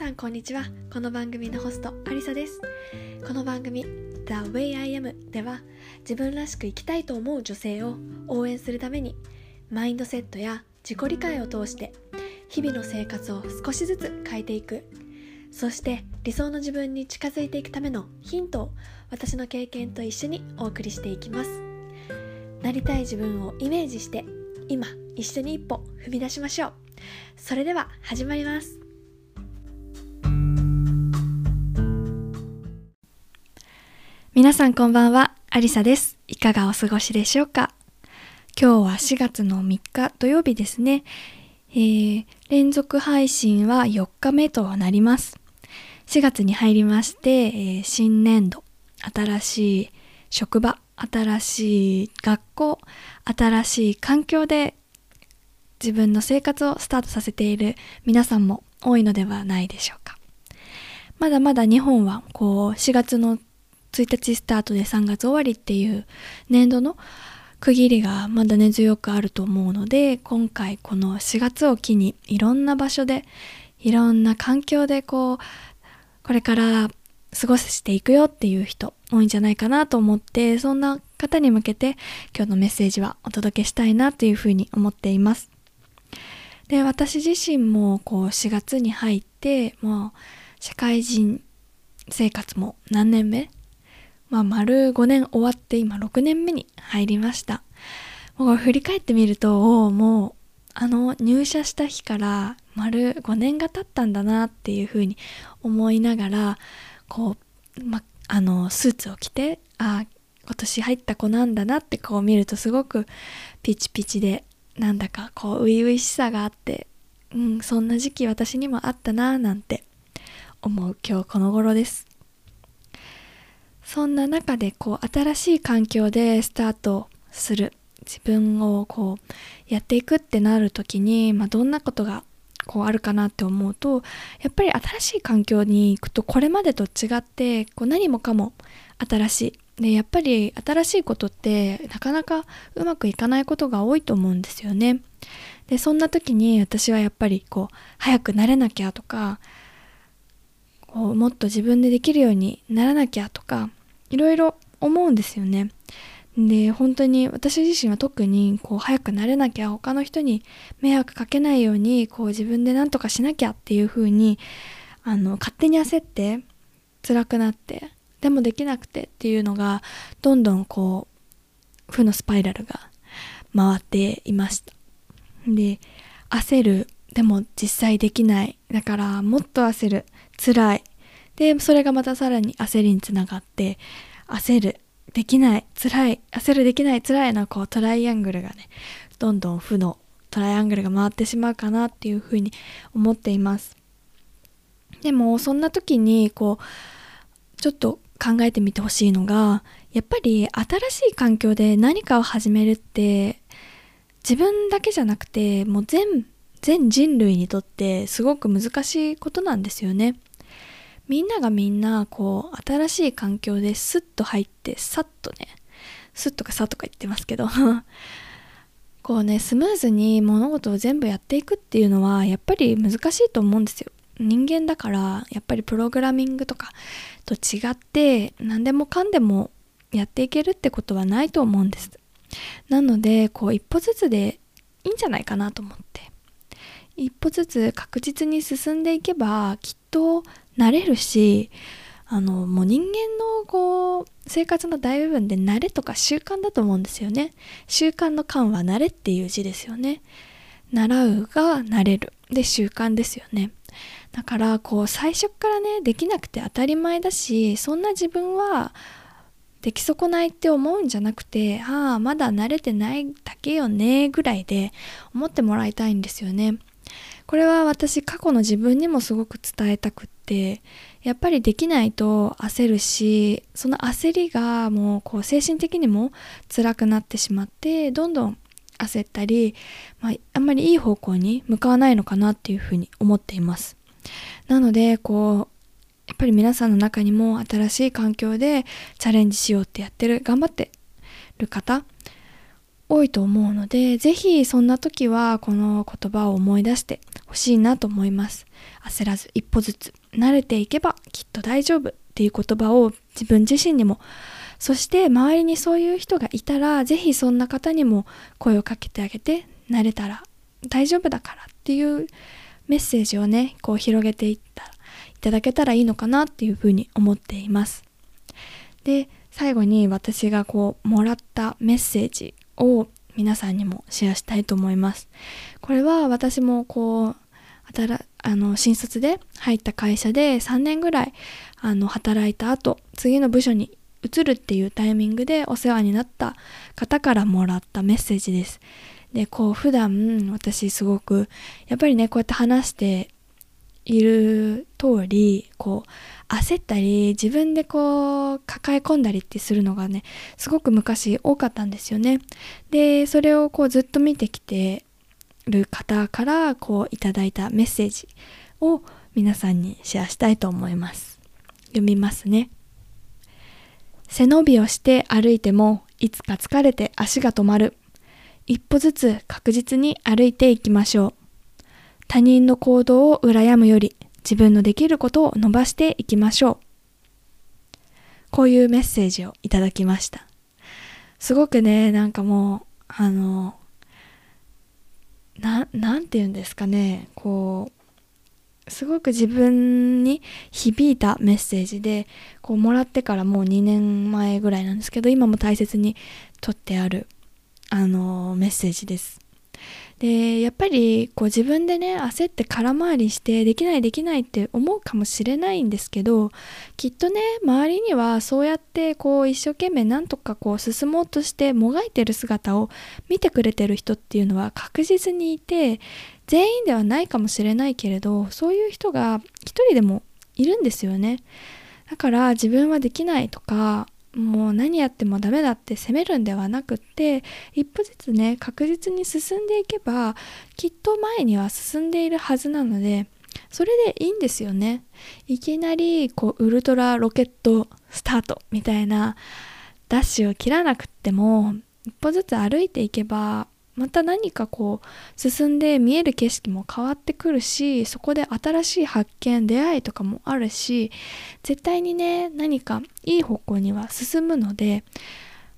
さんこんにちは。この番組のホストアリサです。この番組 The Way I Am では自分らしく生きたいと思う女性を応援するためにマインドセットや自己理解を通して日々の生活を少しずつ変えていく。そして理想の自分に近づいていくためのヒントを私の経験と一緒にお送りしていきます。なりたい自分をイメージして今一緒に一歩踏み出しましょう。それでは始まります。皆さんこんばんは、アリサです。いかがお過ごしでしょうか？今日は4月の3日土曜日ですね。えー、連続配信は4日目となります。4月に入りまして、えー、新年度、新しい職場、新しい学校、新しい環境で自分の生活をスタートさせている皆さんも多いのではないでしょうか。まだまだ日本はこう4月の1日スタートで3月終わりっていう年度の区切りがまだ根強くあると思うので今回この4月を機にいろんな場所でいろんな環境でこうこれから過ごしていくよっていう人多いんじゃないかなと思ってそんな方に向けて今日のメッセージはお届けしたいなというふうに思っています。で私自身もこう4月に入ってもう社会人生活も何年目まあ、丸5年終わって今6年目に入りました。もう振り返ってみると、もう、あの入社した日から丸5年が経ったんだなっていうふうに思いながら、こう、ま、あの、スーツを着て、あ今年入った子なんだなってこう見るとすごくピチピチで、なんだかこう、初々しさがあって、うん、そんな時期私にもあったななんて思う今日この頃です。そんな中でこう新しい環境でスタートする自分をこうやっていくってなる時に、まあ、どんなことがこうあるかなって思うとやっぱり新しい環境に行くとこれまでと違ってこう何もかも新しい。でやっぱり新しいことってなかなかうまくいかないことが多いと思うんですよね。でそんな時に私はやっぱりこう早くなれなきゃとかこうもっと自分でできるようにならなきゃとかいろいろ思うんですよね。で本当に私自身は特にこう早くなれなきゃ他の人に迷惑かけないようにこう自分で何とかしなきゃっていう風にあに勝手に焦って辛くなってでもできなくてっていうのがどんどんこう負のスパイラルが回っていました。で焦る。でも実際できない。だからもっと焦る。辛い。で、それがまたさらに焦りにつながって、焦る、できない、辛い、焦るできない、辛いのこうトライアングルがね、どんどん負のトライアングルが回ってしまうかなっていうふうに思っています。でも、そんな時に、こう、ちょっと考えてみてほしいのが、やっぱり新しい環境で何かを始めるって、自分だけじゃなくて、もう全、全人類にとってすごく難しいことなんですよね。みんながみんなこう新しい環境でスッと入ってさっとねスッとかさとか言ってますけど こうねスムーズに物事を全部やっていくっていうのはやっぱり難しいと思うんですよ。人間だからやっぱりプログラミングとかと違って何でもかんでもやっていけるってことはないと思うんです。なのでこう一歩ずつでいいんじゃないかなと思って。一歩ずつ確実に進んでいけばきっと慣れるしあのもう人間のこう生活の大部分で慣れとか習慣だと思うんですよね。習慣の慣は慣れっていう字ですよね。習うが慣れる。で習慣ですよね。だからこう最初からねできなくて当たり前だしそんな自分は出来損ないって思うんじゃなくてああまだ慣れてないだけよねぐらいで思ってもらいたいんですよね。これは私過去の自分にもすごく伝えたくってやっぱりできないと焦るしその焦りがもうこう精神的にも辛くなってしまってどんどん焦ったり、まあ、あんまりいい方向に向かわないのかなっていうふうに思っています。なのでこうやっぱり皆さんの中にも新しい環境でチャレンジしようってやってる頑張ってる方多いと思うので、ぜひそんな時はこの言葉を思い出してほしいなと思います。焦らず一歩ずつ慣れていけばきっと大丈夫っていう言葉を自分自身にもそして周りにそういう人がいたらぜひそんな方にも声をかけてあげて慣れたら大丈夫だからっていうメッセージをねこう広げていったいただけたらいいのかなっていうふうに思っていますで最後に私がこうもらったメッセージを皆さんにもシェアしたいと思いますこれは私もこうあの新卒で入った会社で3年ぐらいあの働いた後次の部署に移るっていうタイミングでお世話になった方からもらったメッセージです。で、こう普段私すごくやっぱりねこうやって話している通りこう焦ったり自分でこう抱え込んだりってするのがねすごく昔多かったんですよね。でそれをこうずっと見てきてる方からこういただいたメッセージを皆さんにシェアしたいと思います。読みますね。背伸びをして歩いてもいつか疲れて足が止まる。一歩ずつ確実に歩いていきましょう。他人の行動を羨むより自分のできることを伸ばしていきましょう。こういうメッセージをいただきました。すごくね、なんかもう、あの、な、なんて言うんですかね、こう、すごく自分に響いたメッセージでこうもらってからもう2年前ぐらいなんですけど今も大切にとってあるあのメッセージですでやっぱりこう自分でね焦って空回りしてできないできないって思うかもしれないんですけどきっとね周りにはそうやってこう一生懸命なんとかこう進もうとしてもがいてる姿を見てくれてる人っていうのは確実にいて全員ではないかもしれないけれどそういう人が一人でもいるんですよね。だから自分はできないとか何やってもダメだって責めるんではなくって一歩ずつね確実に進んでいけばきっと前には進んでいるはずなのでそれでいいんですよね。いきなりこうウルトラロケットスタートみたいなダッシュを切らなくっても一歩ずつ歩いていけばまた何かこう進んで見える景色も変わってくるしそこで新しい発見出会いとかもあるし絶対にね何かいい方向には進むので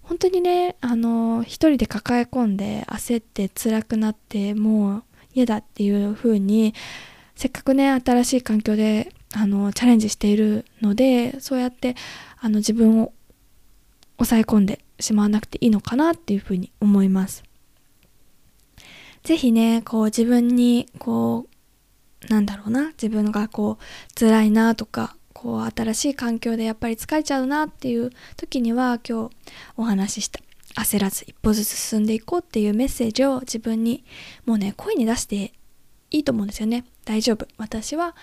本当にねあの一人で抱え込んで焦って辛くなってもう嫌だっていう風にせっかくね新しい環境であのチャレンジしているのでそうやってあの自分を抑え込んでしまわなくていいのかなっていうふうに思います。ぜひね、こう自分に、こう、なんだろうな、自分がこう、辛いなとか、こう、新しい環境でやっぱり疲れちゃうなっていう時には、今日お話しした、焦らず一歩ずつ進んでいこうっていうメッセージを自分に、もうね、声に出していいと思うんですよね。大丈夫。私は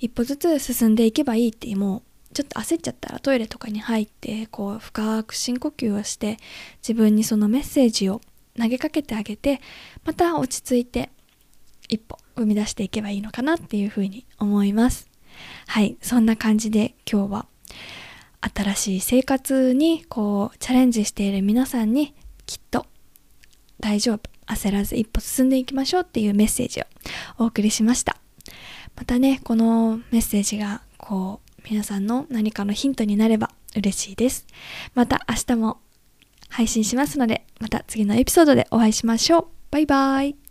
一歩ずつ進んでいけばいいってもうちょっと焦っちゃったらトイレとかに入ってこう深く深呼吸をして自分にそのメッセージを投げかけてあげてまた落ち着いて一歩生み出していけばいいのかなっていうふうに思います。はいそんな感じで今日は新しい生活にこうチャレンジしている皆さんにきっと大丈夫焦らず一歩進んでいきましょうっていうメッセージをお送りしました。またねこのメッセージがこう皆さんの何かのヒントになれば嬉しいです。また明日も配信しますので、また次のエピソードでお会いしましょう。バイバイ。